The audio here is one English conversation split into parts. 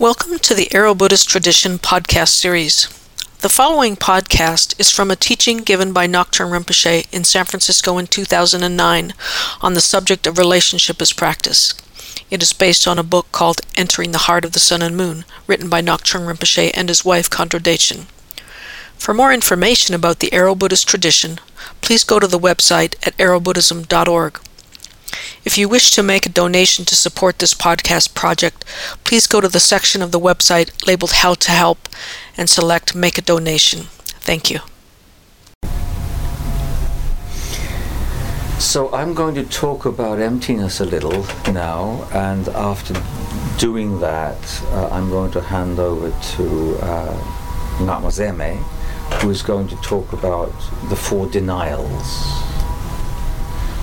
Welcome to the Aro Buddhist Tradition podcast series. The following podcast is from a teaching given by Ngak'chang Rinpoche in San Francisco in 2009 on the subject of relationship as practice. It is based on a book called Entering the Heart of the Sun and Moon, written by Ngak'chang Rinpoche and his wife Déchen. For more information about the Aro Buddhist tradition, please go to the website at arobuddhism.org. If you wish to make a donation to support this podcast project, please go to the section of the website labeled How to Help and select Make a Donation. Thank you. So I'm going to talk about emptiness a little now, and after doing that, uh, I'm going to hand over to uh, Ngamazeme, who is going to talk about the four denials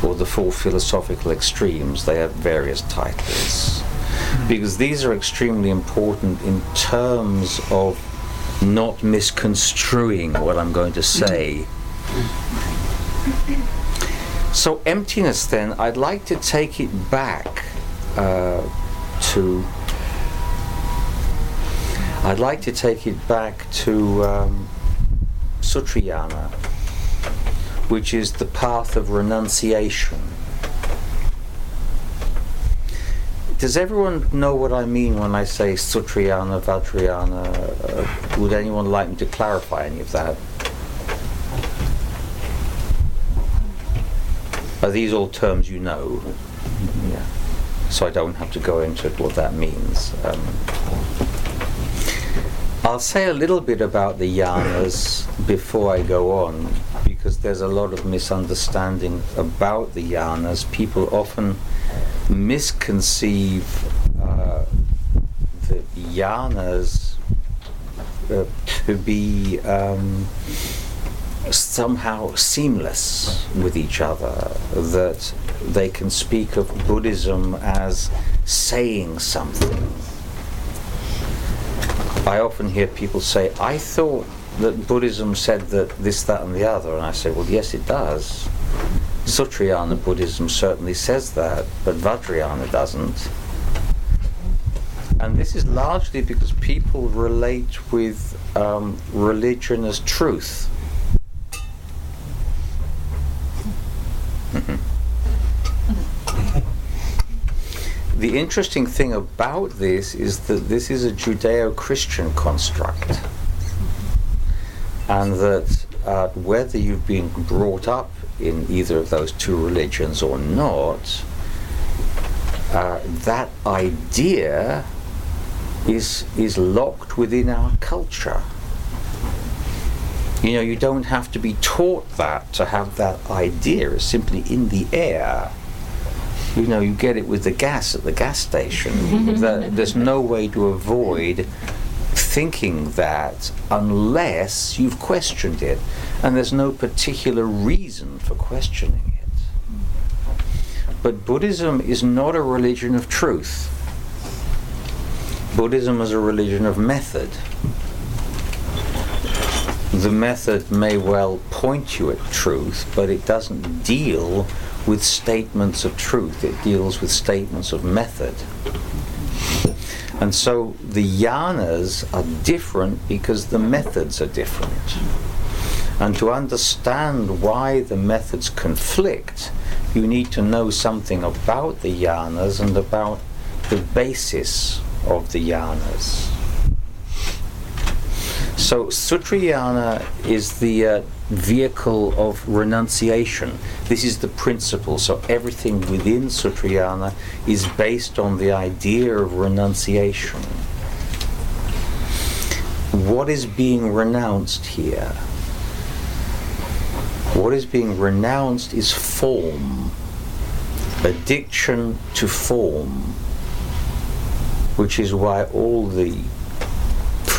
or the four philosophical extremes. They have various titles. Because these are extremely important in terms of not misconstruing what I'm going to say. So, emptiness, then, I'd like to take it back uh, to. I'd like to take it back to um, Sutrayana which is the path of renunciation. Does everyone know what I mean when I say Sutrayana, Vajrayana? Uh, would anyone like me to clarify any of that? Are these all terms you know? Yeah. So I don't have to go into what that means. Um, I'll say a little bit about the yanas before I go on because there's a lot of misunderstanding about the yanas. People often misconceive uh, the yanas uh, to be um, somehow seamless with each other, that they can speak of Buddhism as saying something. I often hear people say, I thought that Buddhism said that this, that, and the other, and I say, well, yes, it does. Sutrayana Buddhism certainly says that, but Vajrayana doesn't. And this is largely because people relate with um, religion as truth. the interesting thing about this is that this is a Judeo Christian construct and that uh, whether you've been brought up in either of those two religions or not, uh, that idea is is locked within our culture. You know, you don't have to be taught that to have that idea. It's simply in the air. You know, you get it with the gas at the gas station. there's no way to avoid thinking that unless you've questioned it, and there's no particular reason for questioning it. But Buddhism is not a religion of truth. Buddhism is a religion of method. The method may well point you at truth, but it doesn't deal with statements of truth, it deals with statements of method. And so the yanas are different because the methods are different. And to understand why the methods conflict, you need to know something about the yanas and about the basis of the yanas. So Sutrayana is the uh, vehicle of renunciation. This is the principle. So everything within Sutrayana is based on the idea of renunciation. What is being renounced here? What is being renounced is form, addiction to form, which is why all the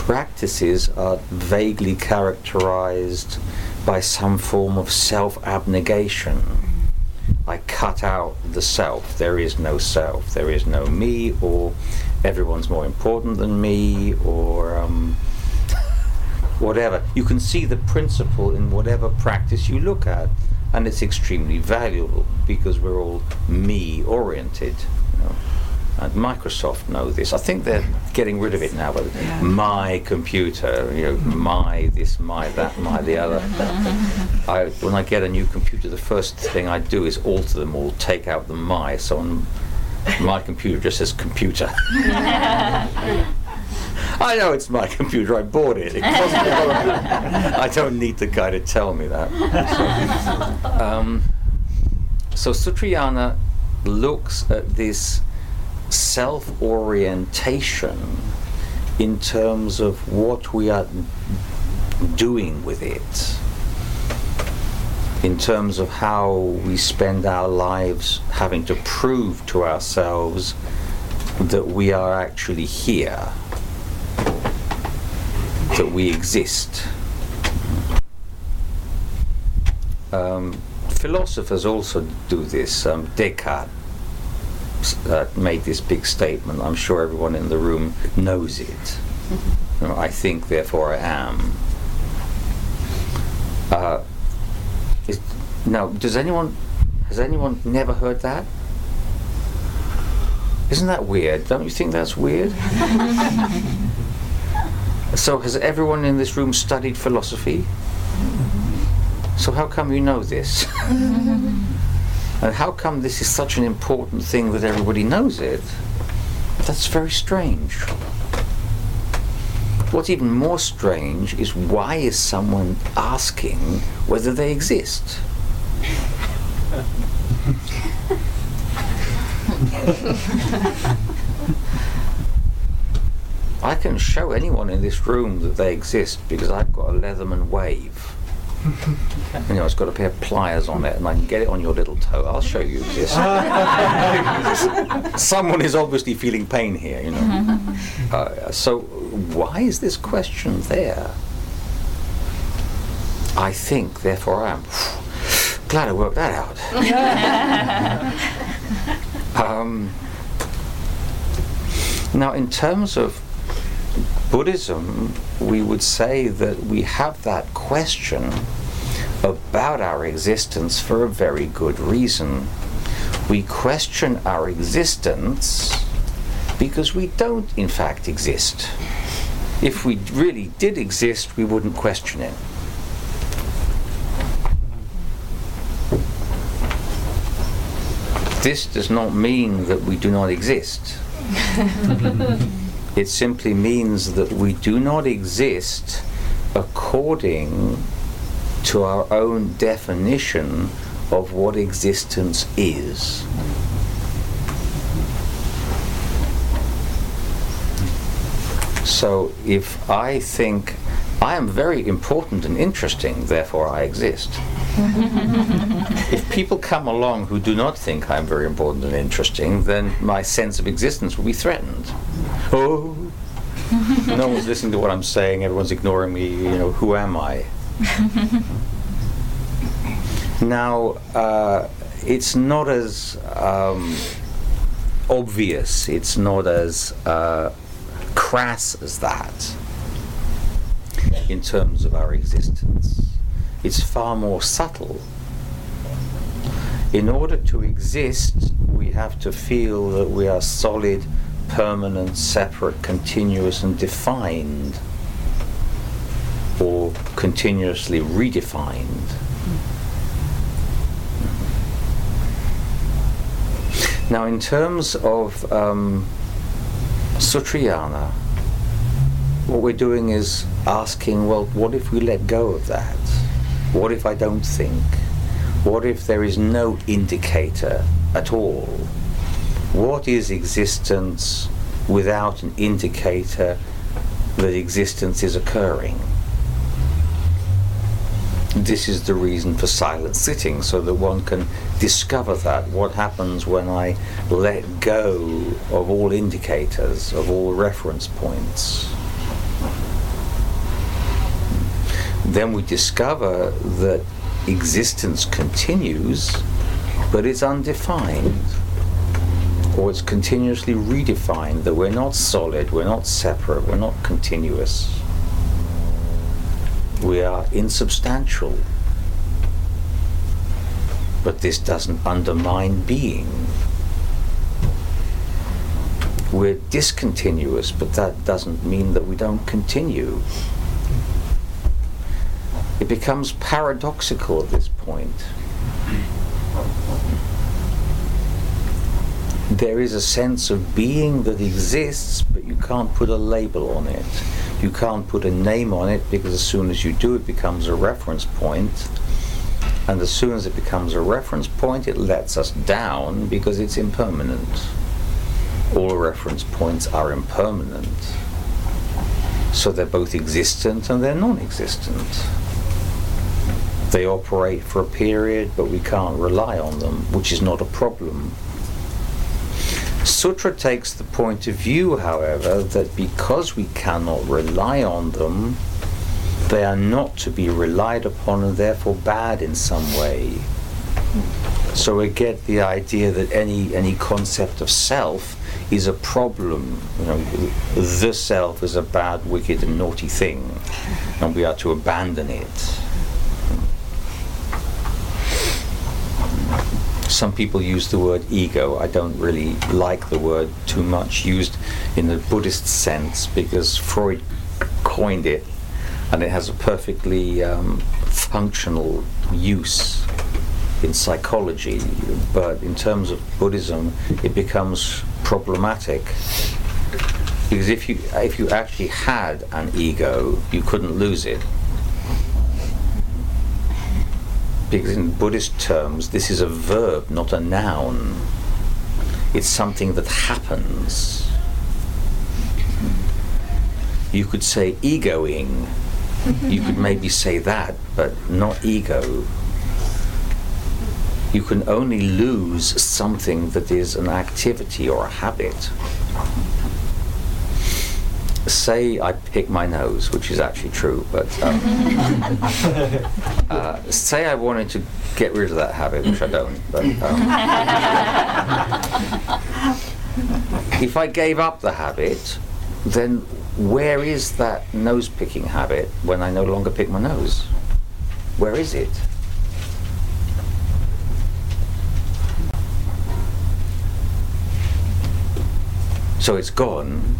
practices are vaguely characterized by some form of self abnegation. I cut out the self. There is no self. There is no me, or everyone's more important than me, or um, whatever. You can see the principle in whatever practice you look at, and it's extremely valuable because we're all me oriented. And Microsoft know this. I think they're getting rid of it now. But Yeah. my computer, you know, my this, my that, my the other. I, when I get a new computer, the first thing I do is alter them all, take out the my. So on my computer just says computer. I know it's my computer. I bought it. it cost me a lot of- I don't need the guy to tell me that. So, um, so Sutrayana looks at this self-orientation in terms of what we are doing with it in terms of how we spend our lives having to prove to ourselves that we are actually here, that we exist. Um, philosophers also do this. Um, Descartes uh, made this big statement. I'm sure everyone in the room knows it. You know, I think, therefore I am. Uh, is, now, does anyone has anyone never heard that? Isn't that weird? Don't you think that's weird? so, has everyone in this room studied philosophy? So, how come you know this? and how come this is such an important thing that everybody knows it? That's very strange. What's even more strange is why is someone asking whether they exist? I can show anyone in this room that they exist because I've got a Leatherman wave. You know, it's got a pair of pliers on it, and I can get it on your little toe. I'll show you this. Someone is obviously feeling pain here, you know. Uh, so, why is this question there? I think, therefore I am. Glad I worked that out. um, now, in terms of Buddhism, we would say that we have that question about our existence for a very good reason. We question our existence because we don't, in fact, exist. If we really did exist, we wouldn't question it. This does not mean that we do not exist. It simply means that we do not exist according to our own definition of what existence is. So if I think I am very important and interesting, therefore I exist. if people come along who do not think I'm very important and interesting, then my sense of existence will be threatened. Oh, no one's listening to what I'm saying, everyone's ignoring me, you know, who am I? now, uh, it's not as um, obvious, it's not as uh, crass as that in terms of our existence. It's far more subtle. In order to exist, we have to feel that we are solid, permanent, separate, continuous, and defined, or continuously redefined. Now, in terms of um, what we're doing is asking, well, what if we let go of that? What if I don't think? What if there is no indicator at all? What is existence without an indicator that existence is occurring? This is the reason for silent sitting, so that one can discover that what happens when I let go of all indicators, of all reference points. Then we discover that existence continues, but it's undefined, or it's continuously redefined, that we're not solid, we're not separate, we're not continuous. We are insubstantial. But this doesn't undermine being. we're discontinuous, but that doesn't mean that we don't continue. It becomes paradoxical at this point. There is a sense of being that exists, but you can't put a label on it. You can't put a name on it because as soon as you do, it becomes a reference point. And as soon as it becomes a reference point, it lets us down because it's impermanent. All reference points are impermanent. So they're both existent and they're non existent. They operate for a period, but we can't rely on them, which is not a problem. Sutra takes the point of view, however, that because we cannot rely on them, they are not to be relied upon and therefore bad in some way. So we get the idea that any any concept of self is a problem. You know, the self is a bad, wicked, and naughty thing, and we are to abandon it. Some people use the word ego. I don't really like the word too much used in the Buddhist sense because Freud coined it and it has a perfectly um, functional use in psychology, but in terms of Buddhism, it becomes problematic because if you if you actually had an ego, you couldn't lose it. Because in Buddhist terms, this is a verb, not a noun. It's something that happens. You could say egoing. You could maybe say that, but not ego. You can only lose something that is an activity or a habit. Say I pick my nose, which is actually true, but um, uh, say I wanted to get rid of that habit, which I don't. But um, if I gave up the habit, then where is that nose picking habit when I no longer pick my nose? Where is it? So it's gone,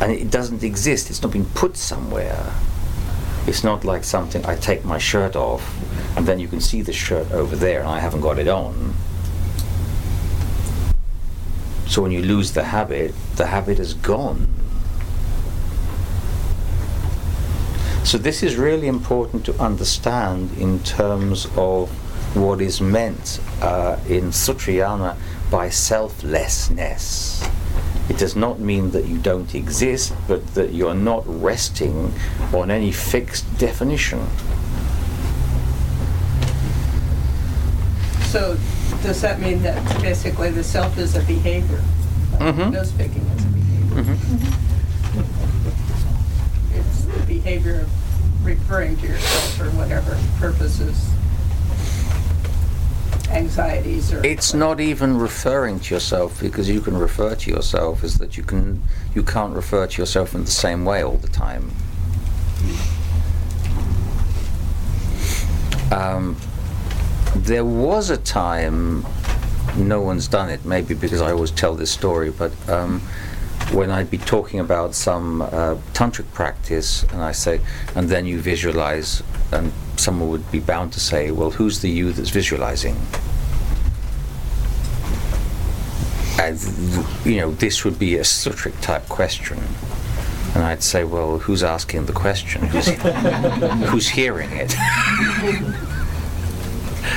and it doesn't exist. It's not been put somewhere. It's not like something I take my shirt off, and then you can see the shirt over there, and I haven't got it on. So when you lose the habit, the habit is gone. So this is really important to understand in terms of what is meant uh, in Sutrayana by selflessness. It does not mean that you don't exist, but that you're not resting on any fixed definition. So does that mean that basically the self is a behavior? Mhm. Nose picking is a behavior. It's the behavior of referring to yourself for whatever purposes, anxieties or. It's not even referring to yourself because you can refer to yourself is that you can you can't refer to yourself in the same way all the time. Um, there was a time, no one's done it, maybe because I always tell this story, but um, when I'd be talking about some uh, tantric practice, and I say, and then you visualize, and someone would be bound to say, well, who's the you that's visualizing? And, you know, this would be a sutric type question. And I'd say, well, who's asking the question? Who's, who's hearing it?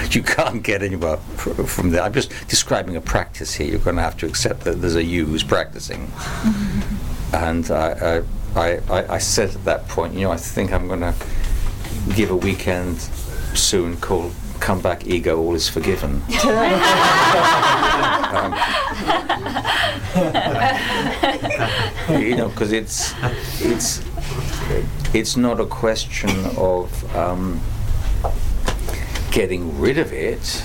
you can't get anywhere from there. I'm just describing a practice here. You're going to have to accept that there's a you who's practicing. And I, I, I, I said at that point, you know, I think I'm going to give a weekend soon called Come Back Ego, All Is Forgiven. Um, you know, because it's it's it's not a question of um, getting rid of it,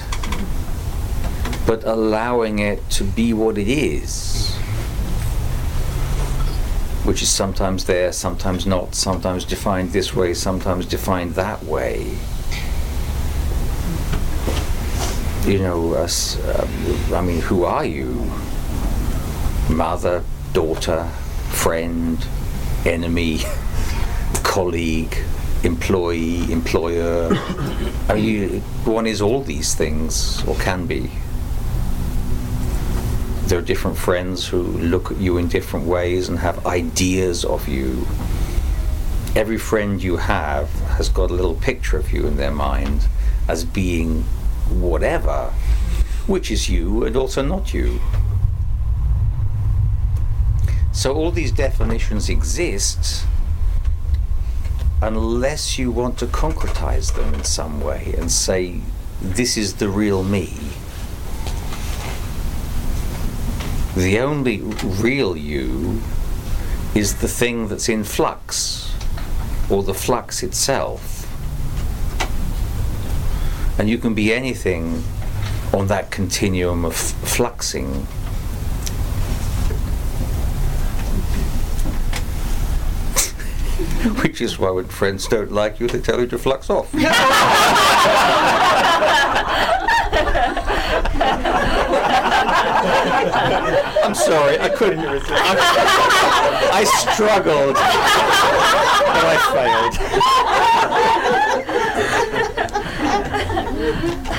but allowing it to be what it is, which is sometimes there, sometimes not, sometimes defined this way, sometimes defined that way. You know, us, um, I mean, who are you? Mother, daughter, friend, enemy, colleague, employee, employer. I mean, you, one is all these things, or can be. There are different friends who look at you in different ways and have ideas of you. Every friend you have has got a little picture of you in their mind as being whatever, which is you and also not you. So all these definitions exist unless you want to concretize them in some way and say, this is the real me. The only real you is the thing that's in flux, or the flux itself. And you can be anything on that continuum of fluxing. Which is why when friends don't like you, they tell you to flux off. I'm sorry, I couldn't resist. I, I struggled, but I failed.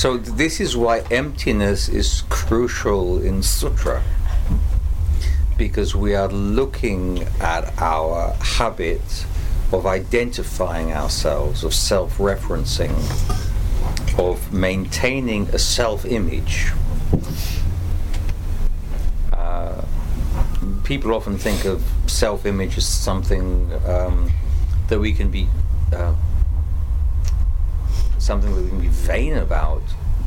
So this is why emptiness is crucial in sutra because we are looking at our habit of identifying ourselves, of self referencing, of maintaining a self image. Uh, people often think of self image as something um, that we can be. Uh, something that we can be vain about,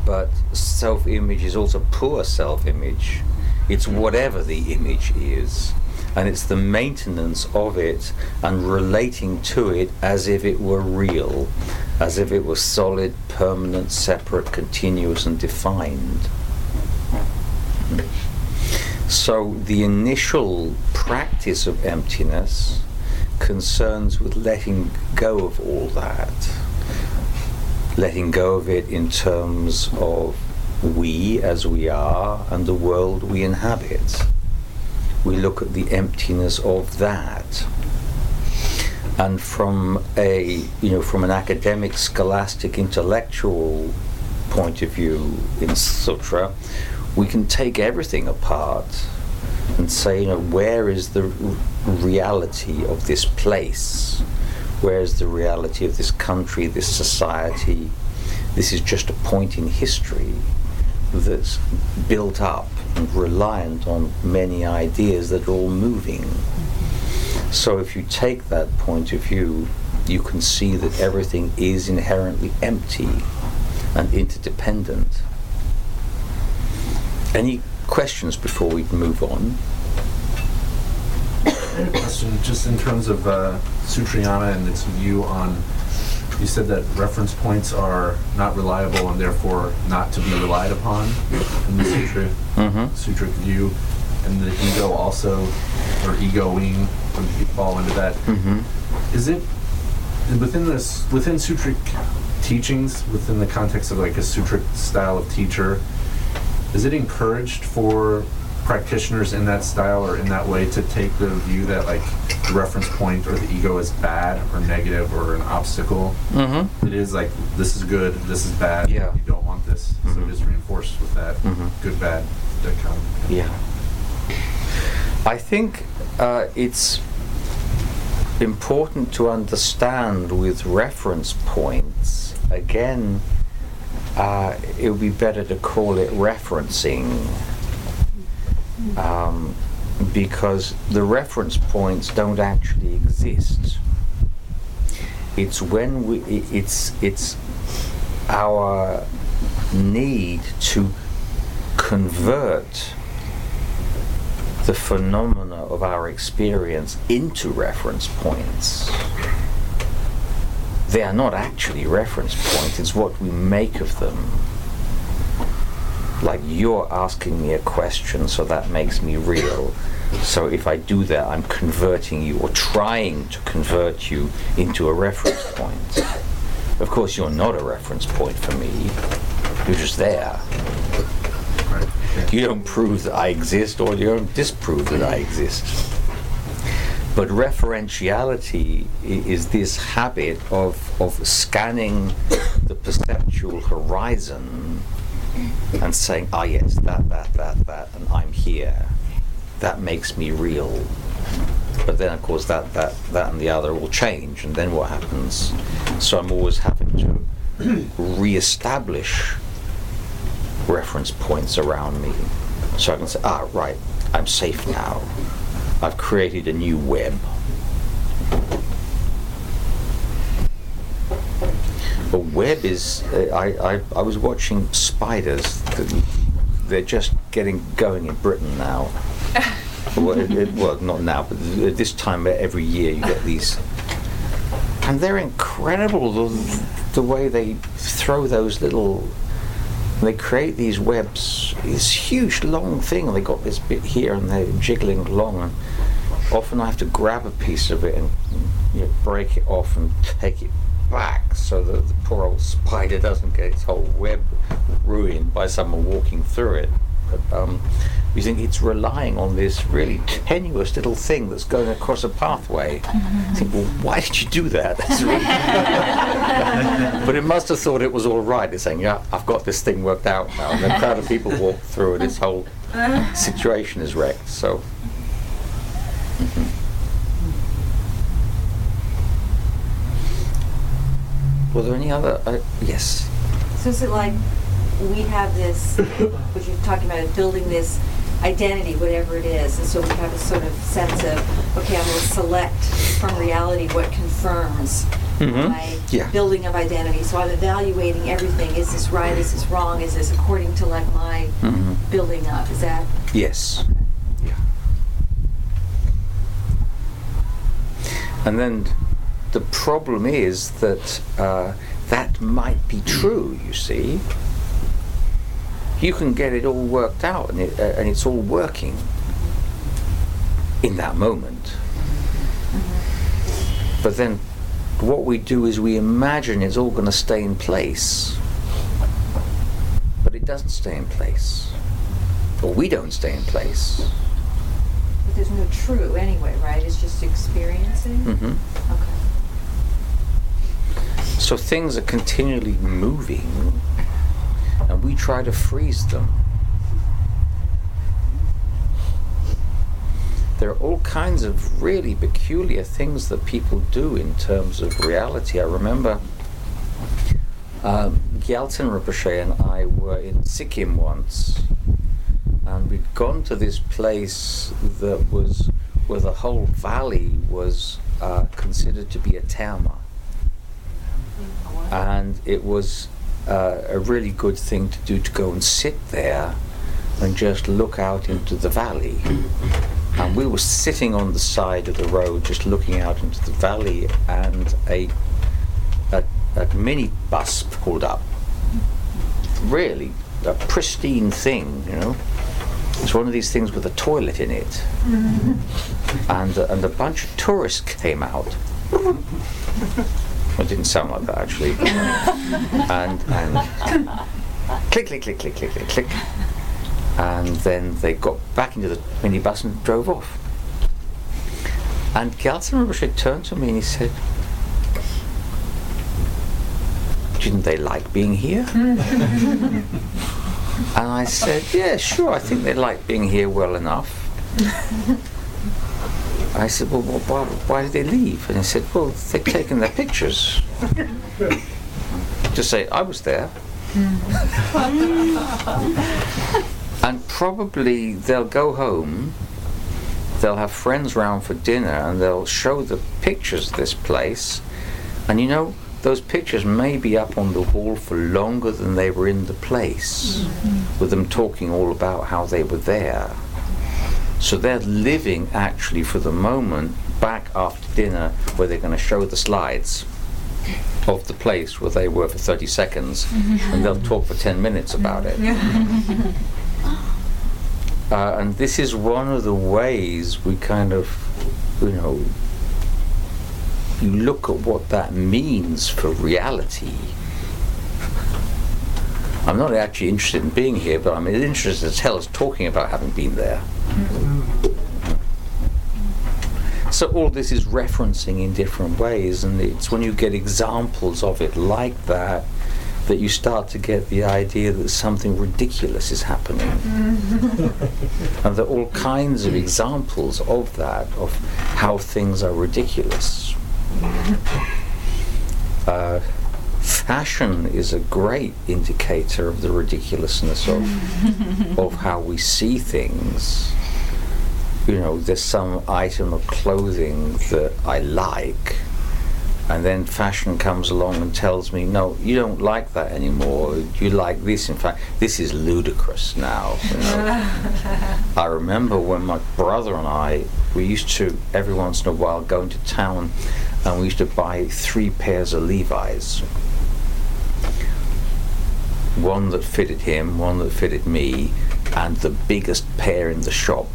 but self image is also poor self image. It's whatever the image is, and it's the maintenance of it and relating to it as if it were real, as if it were solid, permanent, separate, continuous, and defined. So the initial practice of emptiness concerns with letting go of all that letting go of it in terms of we as we are and the world we inhabit. We look at the emptiness of that. And from a you know from an academic, scholastic, intellectual point of view in sutra, we can take everything apart and say, you know, where is the reality of this place? Where's the reality of this country, this society? This is just a point in history that's built up and reliant on many ideas that are all moving. So if you take that point of view, you can see that everything is inherently empty and interdependent. Any questions before we move on? question just in terms of uh, Sutrayana and its view on. You said that reference points are not reliable and therefore not to be relied upon in the sutra, Mm-hmm. sutric view, and the ego also, or egoing, would fall into that. Mm-hmm. Is it within this within sutric teachings, within the context of like a sutric style of teacher? Is it encouraged for practitioners in that style or in that way to take the view that like the reference point or the ego is bad or negative or an obstacle? Mm-hmm. It is like this is good, this is bad. Yeah. You don't want this, so Mhm. it is reinforced with that Mhm. good bad dichotomy. Yeah. I think uh, it's important to understand with reference points, again, uh, it would be better to call it referencing. Um, because the reference points don't actually exist. It's when we, it's, it's our need to convert the phenomena of our experience into reference points. They are not actually reference points, it's what we make of them. Like you're asking me a question, so that makes me real. So if I do that, I'm converting you or trying to convert you into a reference point. Of course, you're not a reference point for me. You're just there. You don't prove that I exist or you don't disprove that I exist. But referentiality is this habit of, of scanning the perceptual horizon and saying, ah, yes, that, that, that, that, and I'm here. That makes me real. But then, of course, that, that, that and the other will change, and then what happens? So I'm always having to re-establish reference points around me. So I can say, ah, right, I'm safe now. I've created a new web. A web is, uh, I, I, I was watching spiders. They're just getting going in Britain now. well, it, it- well, not now, but at this time every year you get these. And they're incredible, the, the way they throw those little they create these webs, this huge long thing, and they got this bit here, and they're jiggling along. And often I have to grab a piece of it and you know, break it off and take it back, so that the poor old spider doesn't get its whole web ruined by someone walking through it. But um, you think it's relying on this really tenuous little thing that's going across a pathway. You think, well, why did you do that? Really but it must have thought it was all right. It's saying, yeah, I've got this thing worked out now. And a crowd of people walk through, and this whole situation is wrecked. So. Were there any other? Uh, yes. So is it like we have this, what you're talking about, is building this identity, whatever it is, and so we have a sort of sense of, okay, I'm going to select from reality what confirms Mhm. my Yeah. building of identity. So I'm evaluating everything. Is this right? Is this wrong? Is this according to like my Mhm. building up? Is that? Yes. Yeah. And then the problem is that uh, that might be true, you see. You can get it all worked out and, it, uh, and it's all working in that moment. But then what we do is we imagine it's all going to stay in place. But it doesn't stay in place. Or we don't stay in place. But there's no true anyway, right? It's just experiencing. hmm Okay. So things are continually moving, and we try to freeze them. There are all kinds of really peculiar things that people do in terms of reality. I remember um, Gyaltsen Rinpoche and I were in Sikkim once, and we'd gone to this place that was where the whole valley was uh, considered to be a tauma and it was uh, a really good thing to do to go and sit there and just look out into the valley. And we were sitting on the side of the road, just looking out into the valley, and a a, a mini bus pulled up. Really, a pristine thing, you know. It's one of these things with a toilet in it, and uh, and a bunch of tourists came out. Well, it didn't sound like that actually. and and click, click, click, click, click, click, click. And then they got back into the minibus and drove off. And Gyaltsen Rinpoche turned to me and he said, Didn't they like being here? and I said, Yeah, sure, I think they like being here well enough. I said, well, wh- why, why did they leave? And he said, well, they've taken their pictures. Just say, I was there. and probably they'll go home, they'll have friends round for dinner, and they'll show the pictures of this place. And you know, those pictures may be up on the wall for longer than they were in the place, mm-hmm. with them talking all about how they were there. So they're living actually for the moment back after dinner where they're going to show the slides of the place where they were for 30 seconds and they'll talk for 10 minutes about it. Uh, and this is one of the ways we kind of, you know, you look at what that means for reality, I'm not actually interested in being here, but I'm interested as hell as talking about having been there. So all this is referencing in different ways, and it's when you get examples of it like that that you start to get the idea that something ridiculous is happening. and there are all kinds of examples of that, of how things are ridiculous. Uh, fashion is a great indicator of the ridiculousness of, of how we see things. You know, there's some item of clothing that I like, and then fashion comes along and tells me, no, you don't like that anymore. You like this. In fact, this is ludicrous now. You know? I remember when my brother and I, we used to every once in a while go into town, and we used to buy three pairs of Levi's. One that fitted him, one that fitted me, and the biggest pair in the shop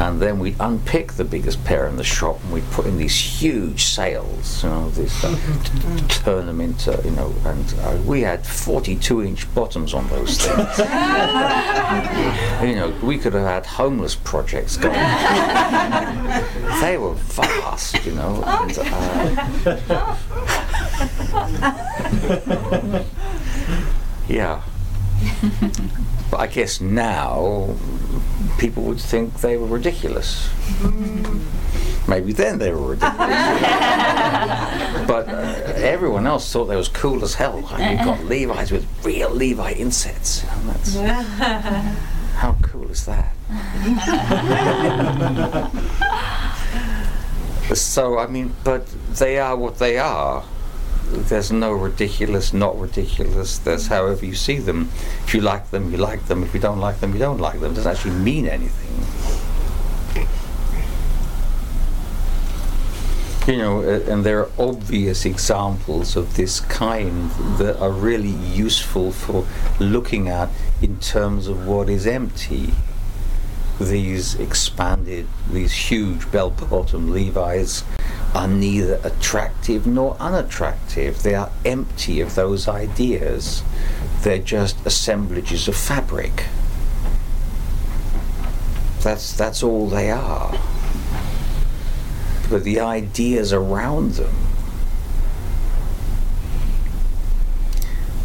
and then we'd unpick the biggest pair in the shop and we'd put in these huge sales, you know, this, uh, t- turn them into, you know, and uh, we had 42 inch bottoms on those things. you know, we could have had homeless projects going. they were vast, you know. And, uh, yeah. But I guess now people would think they were ridiculous. Maybe then they were ridiculous. but uh, everyone else thought they was cool as hell. I mean, you've got Levi's with real Levi insets. You know, that's, how cool is that? so, I mean, but they are what they are there's no ridiculous, not ridiculous. There's mm. however you see them. If you like them, you like them. If you don't like them, you don't like them. It doesn't actually mean anything. You know, and there are obvious examples of this kind that are really useful for looking at in terms of what is empty. These expanded, these huge bell-bottom Levi's are neither attractive nor unattractive. They are empty of those ideas. They're just assemblages of fabric. That's, that's all they are. But the ideas around them.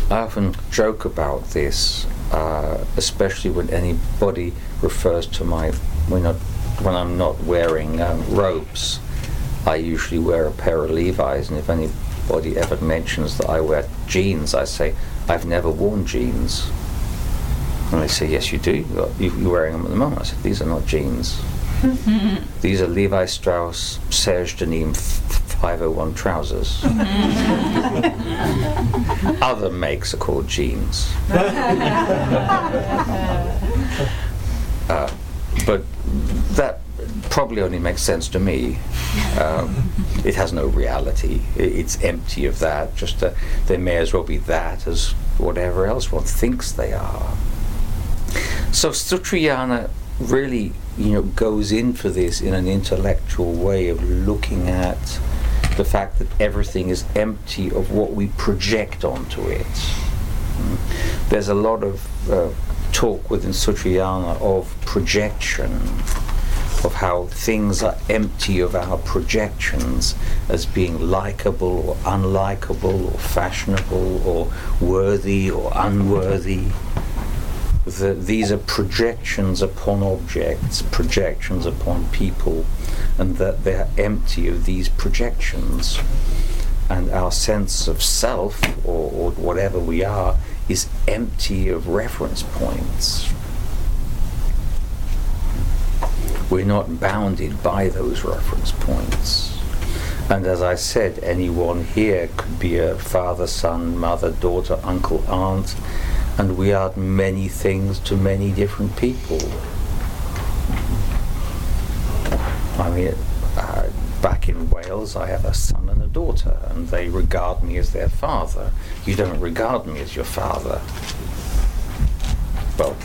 I often joke about this, uh, especially when anybody refers to my when, I, when I'm not wearing um, robes I usually wear a pair of Levi's, and if anybody ever mentions that I wear jeans, I say, I've never worn jeans. And they say, Yes, you do. You're wearing them at the moment. I said, These are not jeans. These are Levi Strauss Serge Denim 501 trousers. Other makes are called jeans. uh, but that probably only makes sense to me. Um, it has no reality. it's empty of that. Just uh, they may as well be that as whatever else one thinks they are. So Sutrayana really, you know, goes in for this in an intellectual way of looking at the fact that everything is empty of what we project onto it. There's a lot of uh, talk within Sutrayana of projection of how things are empty of our projections as being likable or unlikable or fashionable or worthy or unworthy. The, these are projections upon objects, projections upon people, and that they're empty of these projections. And our sense of self, or, or whatever we are, is empty of reference points. We're not bounded by those reference points. And as I said, anyone here could be a father, son, mother, daughter, uncle, aunt, and we are many things to many different people. I mean, uh, back in Wales, I have a son and a daughter, and they regard me as their father. You don't regard me as your father. Well,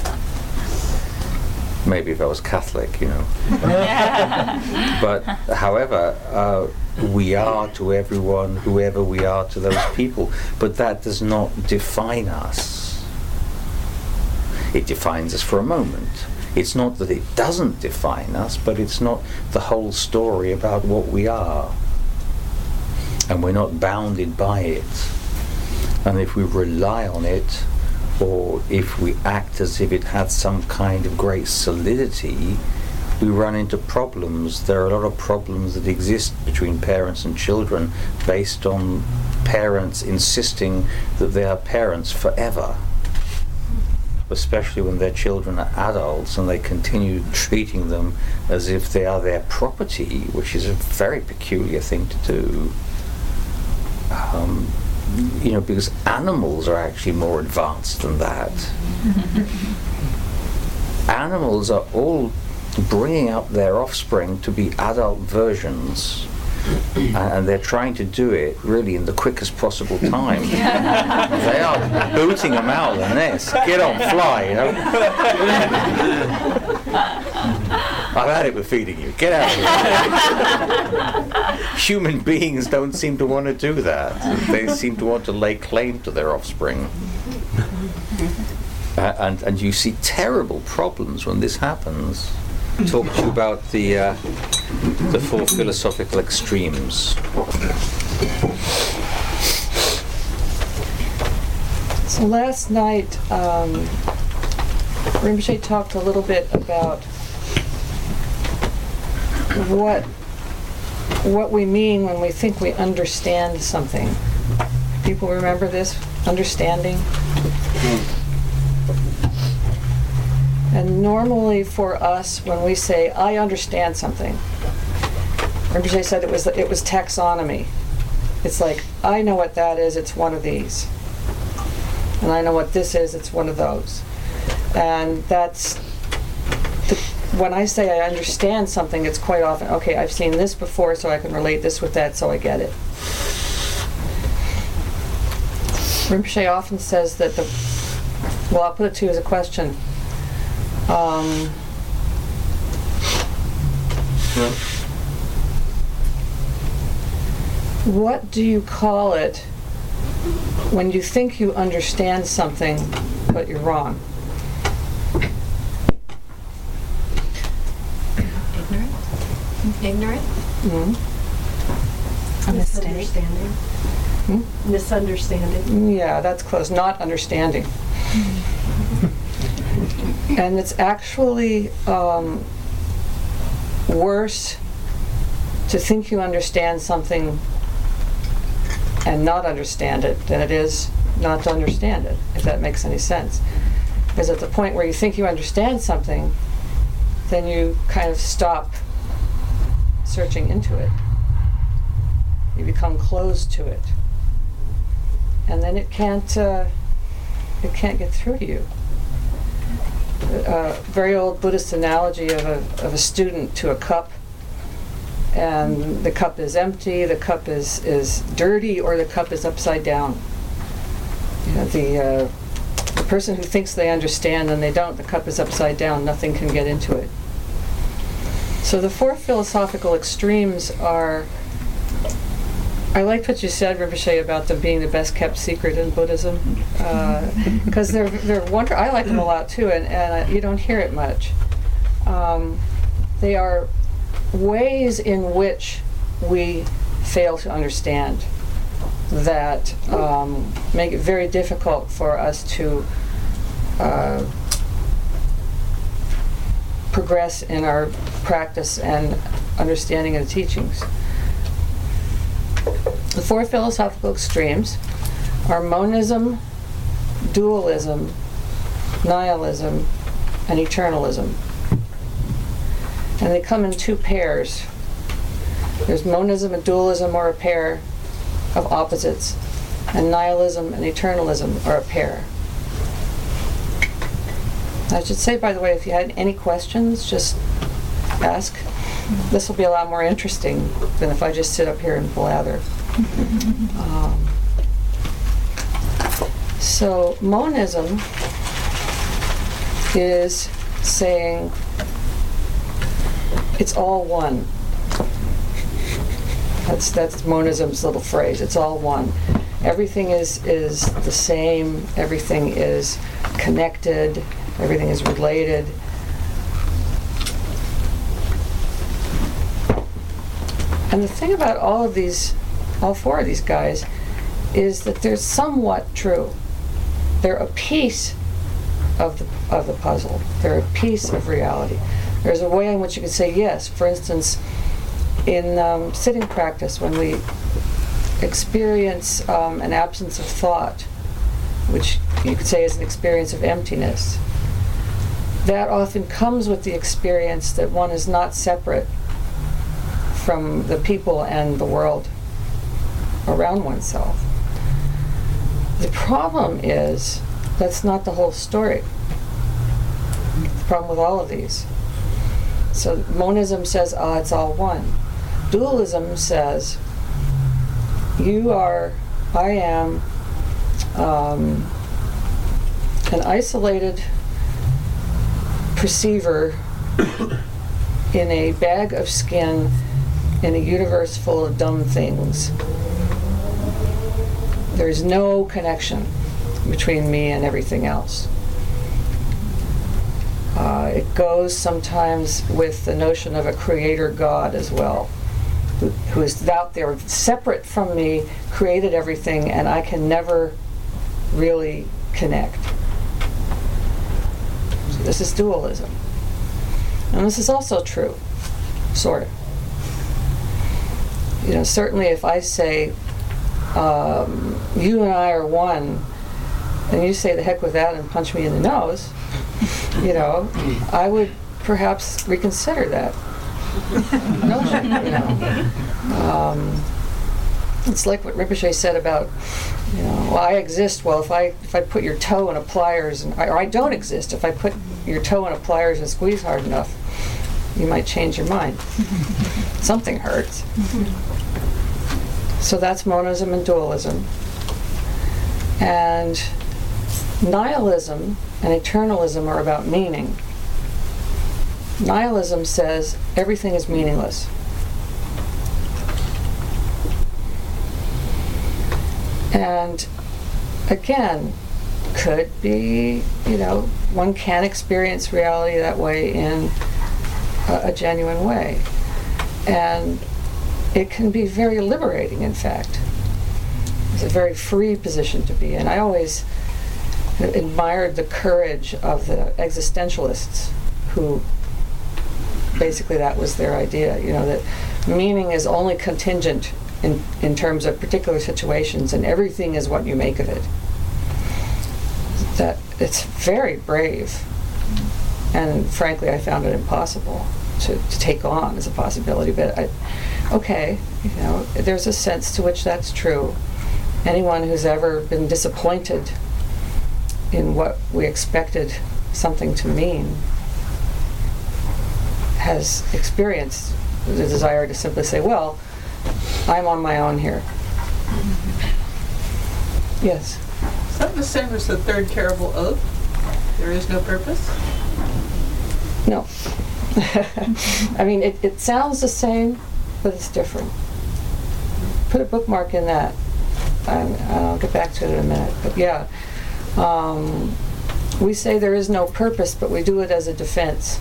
Maybe if I was Catholic, you know. but however, uh, we are to everyone, whoever we are to those people. But that does not define us. It defines us for a moment. It's not that it doesn't define us, but it's not the whole story about what we are. And we're not bounded by it. And if we rely on it, or if we act as if it had some kind of great solidity, we run into problems. There are a lot of problems that exist between parents and children based on parents insisting that they are parents forever. Especially when their children are adults and they continue treating them as if they are their property, which is a very peculiar thing to do. Um, you know, because animals are actually more advanced than that. animals are all bringing up their offspring to be adult versions. and they're trying to do it really in the quickest possible time. they are booting them out of the nest. Get on, fly, you know. I've had it with feeding you. Get out of here. Human beings don't seem to want to do that. They seem to want to lay claim to their offspring. Uh, and, and you see terrible problems when this happens talk to you about the uh, the four philosophical extremes. So last night, um, Rinpoche talked a little bit about what what we mean when we think we understand something. People remember this understanding. And normally for us, when we say, I understand something, Rinpoche said it was, it was taxonomy. It's like, I know what that is, it's one of these. And I know what this is, it's one of those. And that's, when I say I understand something, it's quite often, okay, I've seen this before, so I can relate this with that, so I get it. Rinpoche often says that the, well, I'll put it to you as a question. Um, What do you call it when you think you understand something, but you're wrong? Ignorant? Ignorant? Hmm? A misunderstanding? Hmm? Misunderstanding? Yeah, that's close. Not understanding. and it's actually um, worse to think you understand something and not understand it than it is not to understand it, if that makes any sense. Because at the point where you think you understand something, then you kind of stop searching into it. You become closed to it. And then it can't, uh, it can't get through to you. A very old Buddhist analogy of a, of a student to a cup and the cup is empty, the cup is, is dirty, or the cup is upside down. Know, the, uh, the person who thinks they understand and they don't, the cup is upside down, nothing can get into it. So the four philosophical extremes are. I liked what you said, Rinpoche, about them being the best kept secret in Buddhism, because uh, they're they're wonder. I like them a lot too, and and uh, you don't hear it much. Um, they are ways in which we fail to understand that um, make it very difficult for us to uh, progress in our practice and understanding of the teachings. The four philosophical extremes are monism, dualism, nihilism, and eternalism and they come in two pairs. There's monism and dualism are a pair of opposites, and nihilism and eternalism are a pair. I should say, by the way, if you had any questions, just ask. This will be a lot more interesting than if I just sit up here and blather. Um, so, monism is saying it's all one. That's that's monism's little phrase. It's all one. Everything is is the same. Everything is connected. Everything is related. And the thing about all of these, all four of these guys, is that they're somewhat true. They're a piece of the of the puzzle. They're a piece of reality. There's a way in which you could say yes. For instance, in um, sitting practice, when we experience um, an absence of thought, which you could say is an experience of emptiness, that often comes with the experience that one is not separate from the people and the world around oneself. The problem is that's not the whole story. The problem with all of these. So monism says, ah, it's all one. Dualism says, you are, I am, um, an isolated perceiver in a bag of skin in a universe full of dumb things. There's no connection between me and everything else. Uh, it goes sometimes with the notion of a creator God as well, who, who is out there separate from me, created everything, and I can never really connect. This is dualism. And this is also true, sort of. You know, certainly if I say, um, you and I are one, and you say the heck with that and punch me in the nose, you know, I would perhaps reconsider that notion, you know. Um, it's like what Rinpoche said about, you know, well, I exist. Well, if I if I put your toe in a pliers, and or I don't exist. If I put your toe in a pliers and squeeze hard enough, you might change your mind. Something hurts. So that's monism and dualism. And nihilism and eternalism are about meaning. Nihilism says everything is meaningless. And again, could be, you know, one can experience reality that way in a, a genuine way. And it can be very liberating, in fact. It's a very free position to be in. I always admired the courage of the existentialists who basically that was their idea, you know, that meaning is only contingent in, in terms of particular situations and everything is what you make of it. That it's very brave. And frankly, I found it impossible to, to take on as a possibility. But I, okay, you know, there's a sense to which that's true. Anyone who's ever been disappointed in what we expected something to mean has experienced the desire to simply say, well, I'm on my own here. Yes. Is that the same as the third terrible oath? There is no purpose? No. I mean, it, it sounds the same, but it's different. Put a bookmark in that. And I'll get back to it in a minute. But yeah, um, we say there is no purpose, but we do it as a defense.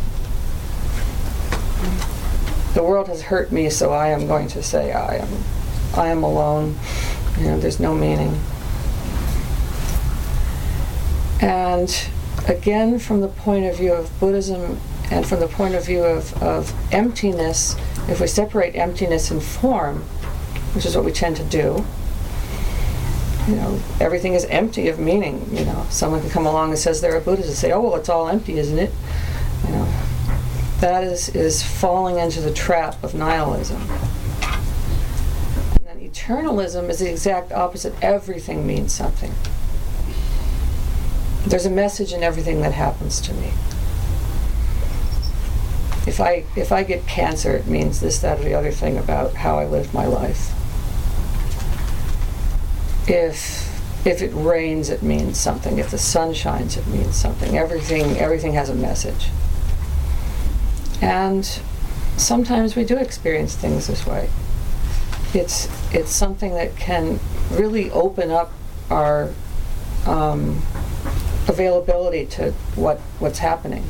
The world has hurt me, so I am going to say I am, I am alone. You know, there's no meaning. And again, from the point of view of Buddhism and from the point of view of, of emptiness, if we separate emptiness and form, which is what we tend to do, you know, everything is empty of meaning. You know, someone can come along and says they're a Buddhist and say, "Oh, well, it's all empty, isn't it?" That is is falling into the trap of nihilism. And then eternalism is the exact opposite. Everything means something. There's a message in everything that happens to me. If I if I get cancer, it means this, that, or the other thing about how I lived my life if if it rains it means something if the sun shines it means something everything everything has a message and sometimes we do experience things this way. It's it's something that can really open up our um, availability to what what's happening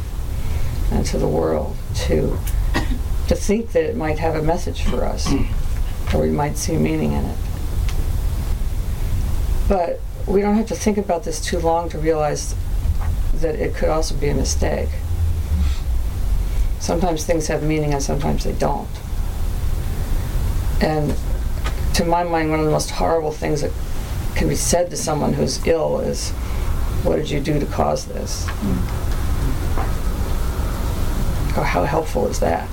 and to the world to to think that it might have a message for us or we might see meaning in it. But we don't have to think about this too long to realize that it could also be a mistake. Sometimes things have meaning and sometimes they don't. And to my mind, one of the most horrible things that can be said to someone who's ill is, What did you do to cause this? Or how helpful is that?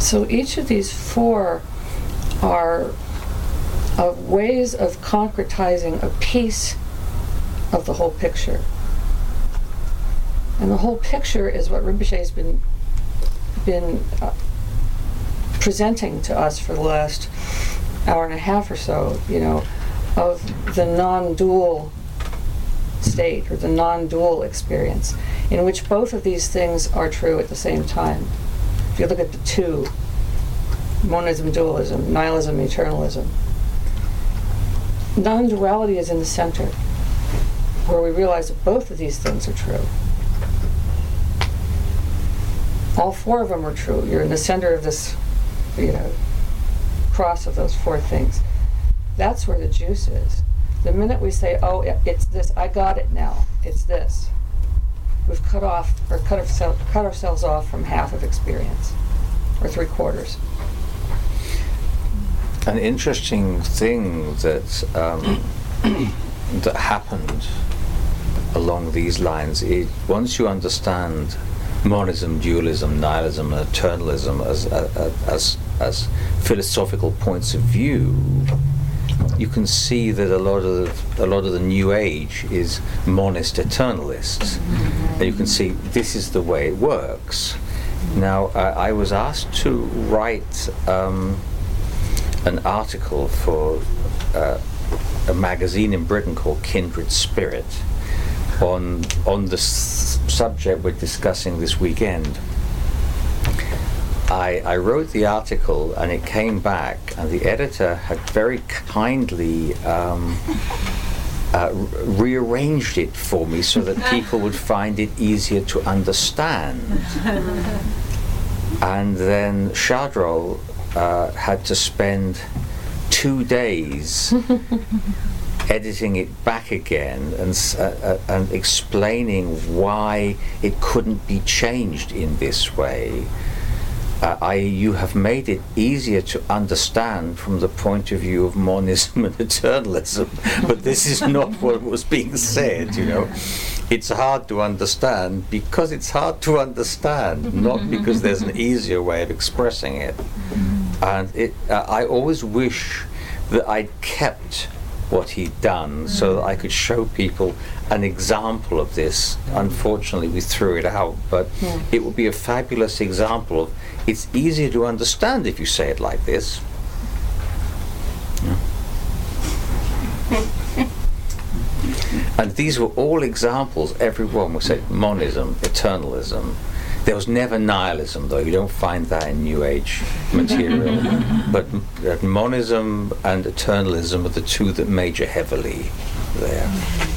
So each of these four are of ways of concretizing a piece of the whole picture. And the whole picture is what Rinpoche has been been uh, presenting to us for the last hour and a half or so, you know, of the non-dual state or the non-dual experience in which both of these things are true at the same time. If you look at the two, monism, dualism, nihilism, eternalism, non-duality is in the center where we realize that both of these things are true. All four of them are true. You're in the center of this, you know, cross of those four things. That's where the juice is. The minute we say, "Oh, it- it's this," I got it now. It's this. We've cut off or cut ourselves cut ourselves off from half of experience, or three quarters. An interesting thing that um, that happened along these lines is once you understand monism, dualism, nihilism, and eternalism as as as, philosophical points of view, you can see that a lot of a lot of the new age is monist eternalists, and you can see this is the way it works. Now, I I was asked to write. Um, an article for uh, a magazine in Britain called Kindred Spirit on on the s- subject we're discussing this weekend. I, I wrote the article and it came back, and the editor had very kindly um, uh, re- rearranged it for me so that people would find it easier to understand. And then Shardrol uh, had to spend two days editing it back again and, uh, uh, and explaining why it couldn't be changed in this way. Uh, I, you have made it easier to understand from the point of view of monism and eternalism, but this is not what was being said, you know. It's hard to understand because it's hard to understand, not because there's an easier way of expressing it. And it, uh, I always wish that I'd kept what he'd done so that I could show people an example of this. Unfortunately, we threw it out, but it would be a fabulous example of it's easier to understand if you say it like this. And these were all examples, every one was said monism, eternalism. There was never nihilism, though. You don't find that in New Age material. but monism and eternalism are the two that major heavily there.